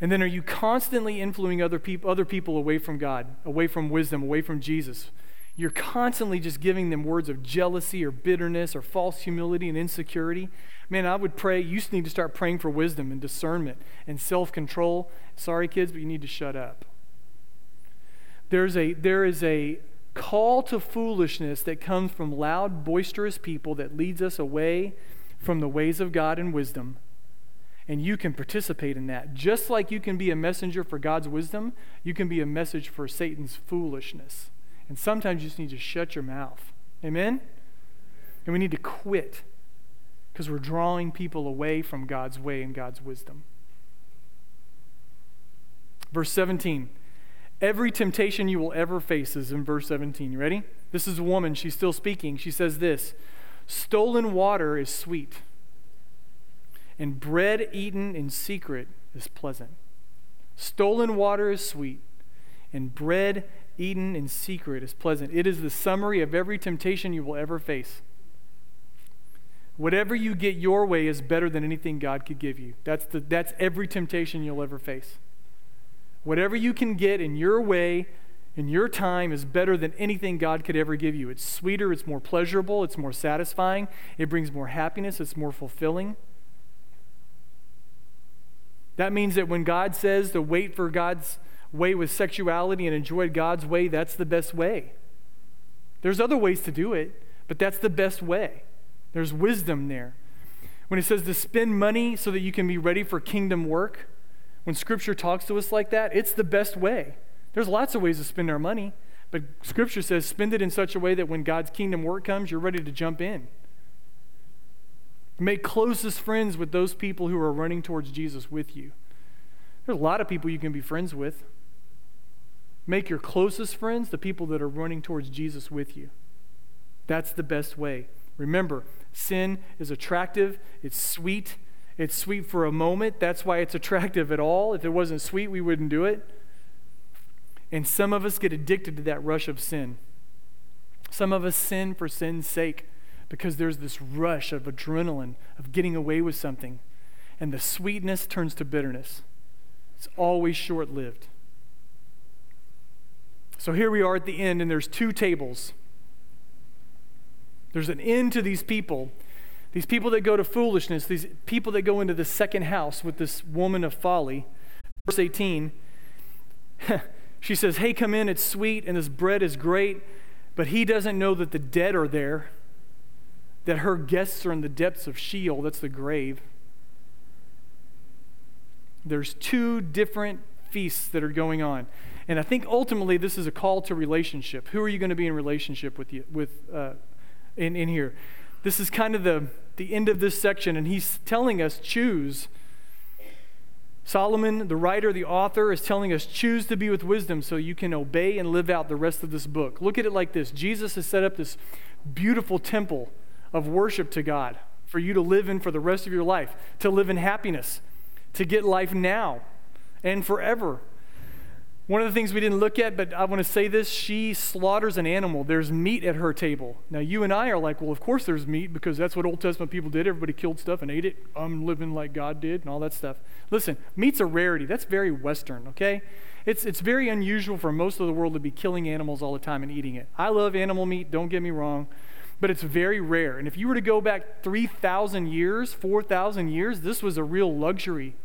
And then are you constantly influencing other, peop- other people away from God, away from wisdom, away from Jesus? You're constantly just giving them words of jealousy or bitterness or false humility and insecurity. Man, I would pray, you need to start praying for wisdom and discernment and self control. Sorry, kids, but you need to shut up. There's a, there is a call to foolishness that comes from loud, boisterous people that leads us away from the ways of God and wisdom. And you can participate in that. Just like you can be a messenger for God's wisdom, you can be a message for Satan's foolishness. And sometimes you just need to shut your mouth. Amen? And we need to quit because we're drawing people away from God's way and God's wisdom. Verse 17. Every temptation you will ever face is in verse 17. You ready? This is a woman. She's still speaking. She says this Stolen water is sweet, and bread eaten in secret is pleasant. Stolen water is sweet, and bread eaten in secret is pleasant. It is the summary of every temptation you will ever face. Whatever you get your way is better than anything God could give you. That's, the, that's every temptation you'll ever face. Whatever you can get in your way, in your time, is better than anything God could ever give you. It's sweeter, it's more pleasurable, it's more satisfying, it brings more happiness, it's more fulfilling. That means that when God says to wait for God's way with sexuality and enjoy God's way, that's the best way. There's other ways to do it, but that's the best way. There's wisdom there. When it says to spend money so that you can be ready for kingdom work, when Scripture talks to us like that, it's the best way. There's lots of ways to spend our money, but Scripture says spend it in such a way that when God's kingdom work comes, you're ready to jump in. Make closest friends with those people who are running towards Jesus with you. There's a lot of people you can be friends with. Make your closest friends the people that are running towards Jesus with you. That's the best way. Remember, sin is attractive, it's sweet. It's sweet for a moment. That's why it's attractive at all. If it wasn't sweet, we wouldn't do it. And some of us get addicted to that rush of sin. Some of us sin for sin's sake because there's this rush of adrenaline, of getting away with something. And the sweetness turns to bitterness. It's always short lived. So here we are at the end, and there's two tables. There's an end to these people These people that go to foolishness, these people that go into the second house with this woman of folly. Verse 18, she says, Hey, come in, it's sweet, and this bread is great, but he doesn't know that the dead are there, that her guests are in the depths of Sheol, that's the grave. There's two different feasts that are going on. And I think ultimately this is a call to relationship. Who are you going to be in relationship with you with uh, in, in here? This is kind of the, the end of this section, and he's telling us choose. Solomon, the writer, the author, is telling us choose to be with wisdom so you can obey and live out the rest of this book. Look at it like this Jesus has set up this beautiful temple of worship to God for you to live in for the rest of your life, to live in happiness, to get life now and forever. One of the things we didn't look at, but I want to say this she slaughters an animal. There's meat at her table. Now, you and I are like, well, of course there's meat because that's what Old Testament people did. Everybody killed stuff and ate it. I'm living like God did and all that stuff. Listen, meat's a rarity. That's very Western, okay? It's, it's very unusual for most of the world to be killing animals all the time and eating it. I love animal meat, don't get me wrong, but it's very rare. And if you were to go back 3,000 years, 4,000 years, this was a real luxury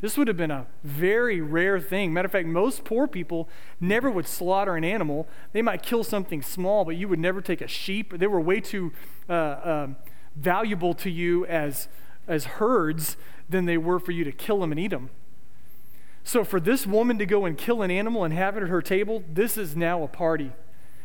this would have been a very rare thing. Matter of fact, most poor people never would slaughter an animal. They might kill something small, but you would never take a sheep. They were way too uh, uh, valuable to you as, as herds than they were for you to kill them and eat them. So, for this woman to go and kill an animal and have it at her table, this is now a party.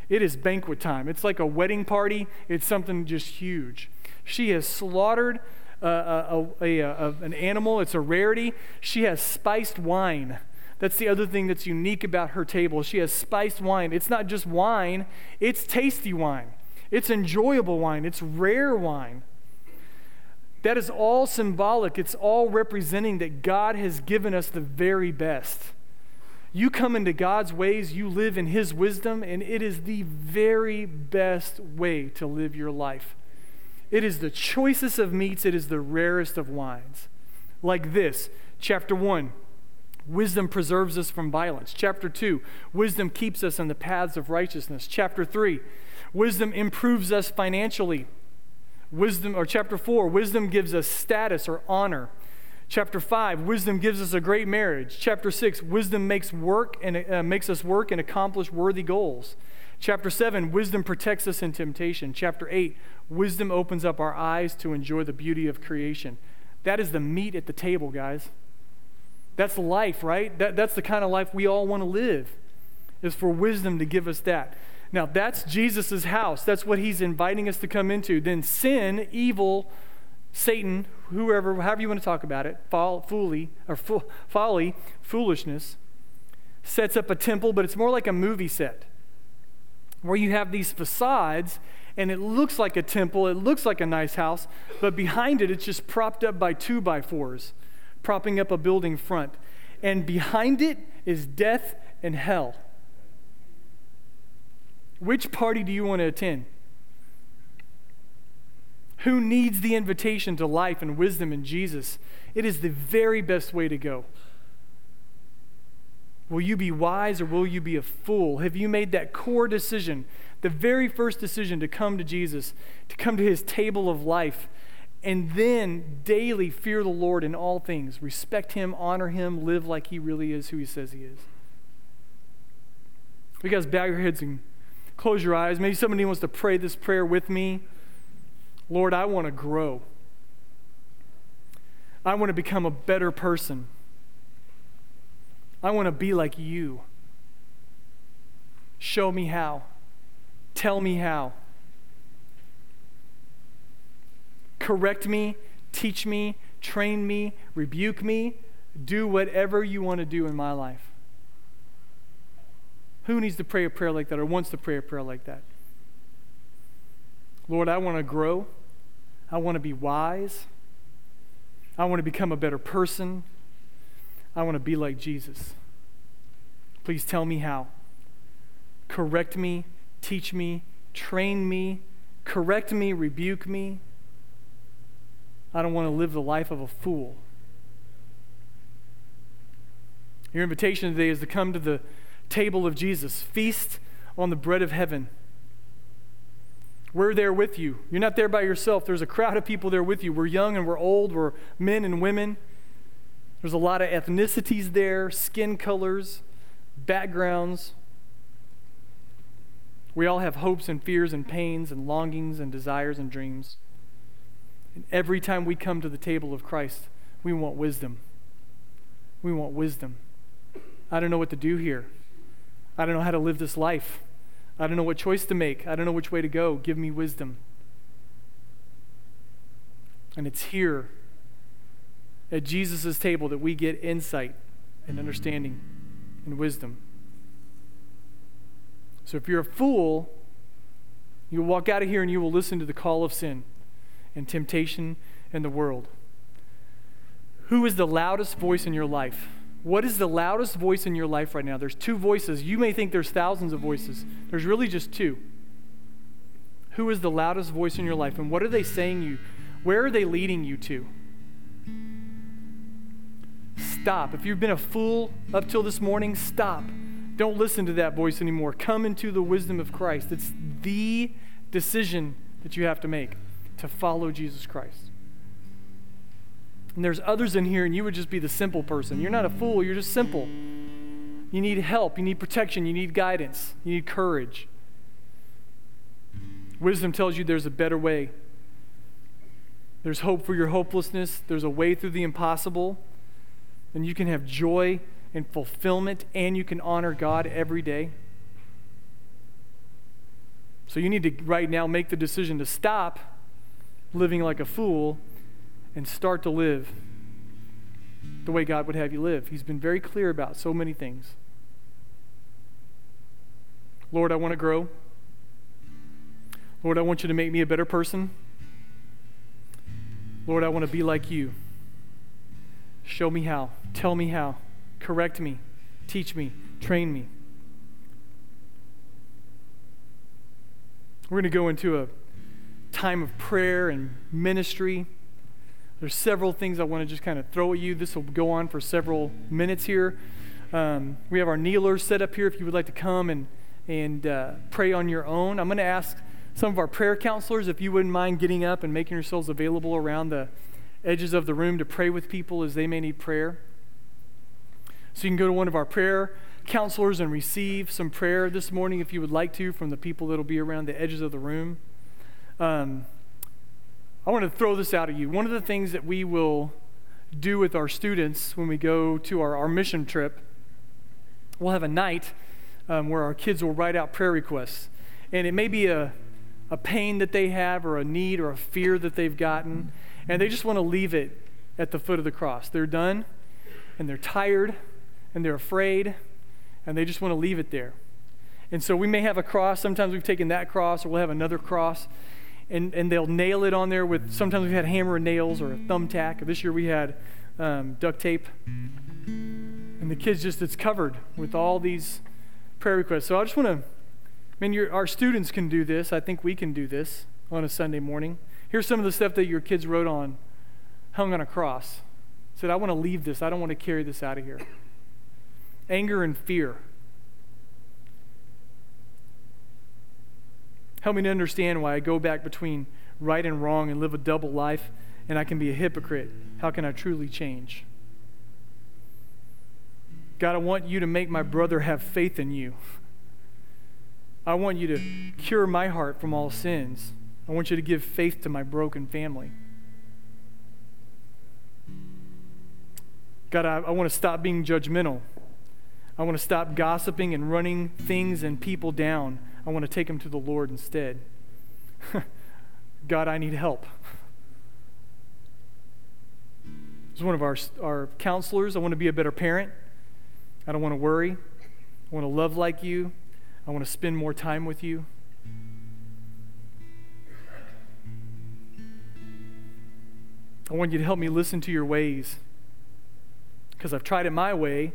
It is banquet time. It's like a wedding party, it's something just huge. She has slaughtered a, a, a, an animal, it's a rarity. She has spiced wine. That's the other thing that's unique about her table. She has spiced wine. It's not just wine, it's tasty wine. It's enjoyable wine. It's rare wine. That is all symbolic. It's all representing that God has given us the very best. You come into God's ways, you live in His wisdom, and it is the very best way to live your life. It is the choicest of meats, it is the rarest of wines. Like this, chapter 1. Wisdom preserves us from violence. Chapter 2, wisdom keeps us in the paths of righteousness. Chapter 3, wisdom improves us financially. Wisdom, or chapter 4, wisdom gives us status or honor. Chapter 5, wisdom gives us a great marriage. Chapter 6, wisdom makes work and uh, makes us work and accomplish worthy goals. Chapter 7, wisdom protects us in temptation. Chapter 8, Wisdom opens up our eyes to enjoy the beauty of creation. That is the meat at the table, guys. That's life, right? That, that's the kind of life we all want to live, is for wisdom to give us that. Now, that's Jesus' house. That's what he's inviting us to come into. Then sin, evil, Satan, whoever, however you want to talk about it, folly, or folly, foolishness, sets up a temple, but it's more like a movie set where you have these facades and it looks like a temple, it looks like a nice house, but behind it, it's just propped up by two by fours, propping up a building front. And behind it is death and hell. Which party do you want to attend? Who needs the invitation to life and wisdom in Jesus? It is the very best way to go. Will you be wise or will you be a fool? Have you made that core decision the very first decision to come to Jesus, to come to his table of life, and then daily fear the Lord in all things, respect him, honor him, live like he really is who he says he is. You guys bow your heads and close your eyes. Maybe somebody wants to pray this prayer with me. Lord, I want to grow. I want to become a better person. I want to be like you. Show me how. Tell me how. Correct me, teach me, train me, rebuke me, do whatever you want to do in my life. Who needs to pray a prayer like that or wants to pray a prayer like that? Lord, I want to grow. I want to be wise. I want to become a better person. I want to be like Jesus. Please tell me how. Correct me, teach me, train me, correct me, rebuke me. I don't want to live the life of a fool. Your invitation today is to come to the table of Jesus, feast on the bread of heaven. We're there with you. You're not there by yourself. There's a crowd of people there with you. We're young and we're old. We're men and women. There's a lot of ethnicities there, skin colors, backgrounds. We all have hopes and fears and pains and longings and desires and dreams. And every time we come to the table of Christ, we want wisdom. We want wisdom. I don't know what to do here. I don't know how to live this life. I don't know what choice to make. I don't know which way to go. Give me wisdom. And it's here at Jesus' table that we get insight and understanding and wisdom. So if you're a fool, you'll walk out of here and you will listen to the call of sin and temptation and the world. Who is the loudest voice in your life? What is the loudest voice in your life right now? There's two voices. You may think there's thousands of voices. There's really just two. Who is the loudest voice in your life? And what are they saying you? Where are they leading you to? Stop. If you've been a fool up till this morning, stop. Don't listen to that voice anymore. Come into the wisdom of Christ. It's the decision that you have to make to follow Jesus Christ. And there's others in here, and you would just be the simple person. You're not a fool, you're just simple. You need help, you need protection, you need guidance, you need courage. Wisdom tells you there's a better way. There's hope for your hopelessness, there's a way through the impossible, and you can have joy and fulfillment, and you can honor God every day. So you need to right now make the decision to stop living like a fool and start to live the way God would have you live. He's been very clear about so many things. Lord, I want to grow. Lord, I want you to make me a better person. Lord, I want to be like you. Show me how. Tell me how. Correct me. Teach me. Train me. We're going to go into a time of prayer and ministry. There's several things I want to just kind of throw at you. This will go on for several minutes here. Um, we have our kneelers set up here if you would like to come and, and uh, pray on your own. I'm going to ask some of our prayer counselors if you wouldn't mind getting up and making yourselves available around the edges of the room to pray with people as they may need prayer. So you can go to one of our prayer counselors and receive some prayer this morning if you would like to from the people that will be around the edges of the room. Um, I want to throw this out at you. One of the things that we will do with our students when we go to our, our mission trip, we'll have a night um, where our kids will write out prayer requests. And it may be a, a pain that they have, or a need, or a fear that they've gotten, and they just want to leave it at the foot of the cross. They're done, and they're tired, and they're afraid, and they just want to leave it there. And so we may have a cross. Sometimes we've taken that cross, or we'll have another cross and, and they'll nail it on there with sometimes we've had hammer and nails or a thumbtack. This year we had um, duct tape. And the kids just, it's covered with all these prayer requests. So I just want to, I mean, our students can do this. I think we can do this on a Sunday morning. Here's some of the stuff that your kids wrote on, hung on a cross. Said, I want to leave this. I don't want to carry this out of here. Anger and fear. Help me to understand why I go back between right and wrong and live a double life and I can be a hypocrite. How can I truly change? God, I want you to make my brother have faith in you. I want you to cure my heart from all sins. I want you to give faith to my broken family. God, I, I want to stop being judgmental. I want to stop gossiping and running things and people down. I want to take them to the Lord instead. God, I need help. As one of our, our counselors, I want to be a better parent. I don't want to worry. I want to love like you. I want to spend more time with you. I want you to help me listen to your ways because I've tried it my way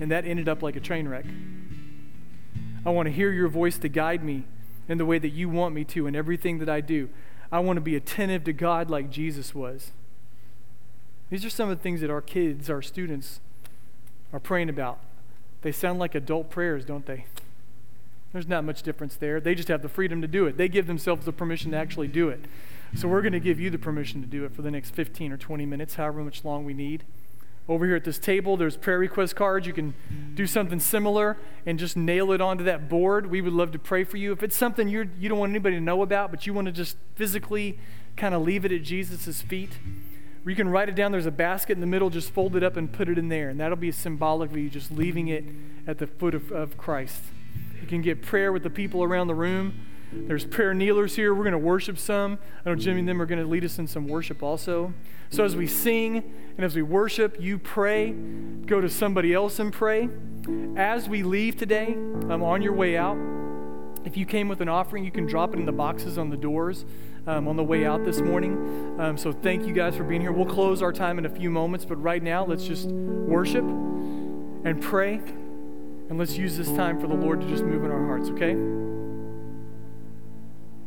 and that ended up like a train wreck. I want to hear your voice to guide me in the way that you want me to in everything that I do. I want to be attentive to God like Jesus was. These are some of the things that our kids, our students, are praying about. They sound like adult prayers, don't they? There's not much difference there. They just have the freedom to do it. They give themselves the permission to actually do it. So we're going to give you the permission to do it for the next 15 or 20 minutes, however much long we need. Over here at this table, there's prayer request cards. You can do something similar and just nail it onto that board. We would love to pray for you. If it's something you're, you don't want anybody to know about, but you want to just physically kind of leave it at Jesus' feet, or you can write it down. There's a basket in the middle, just fold it up and put it in there. And that'll be symbolic of you just leaving it at the foot of, of Christ. You can get prayer with the people around the room. There's prayer kneelers here. We're going to worship some. I know Jimmy and them are going to lead us in some worship also. So as we sing and as we worship, you pray. Go to somebody else and pray. As we leave today, I'm on your way out, if you came with an offering, you can drop it in the boxes on the doors um, on the way out this morning. Um, so thank you guys for being here. We'll close our time in a few moments, but right now, let's just worship and pray. And let's use this time for the Lord to just move in our hearts, okay?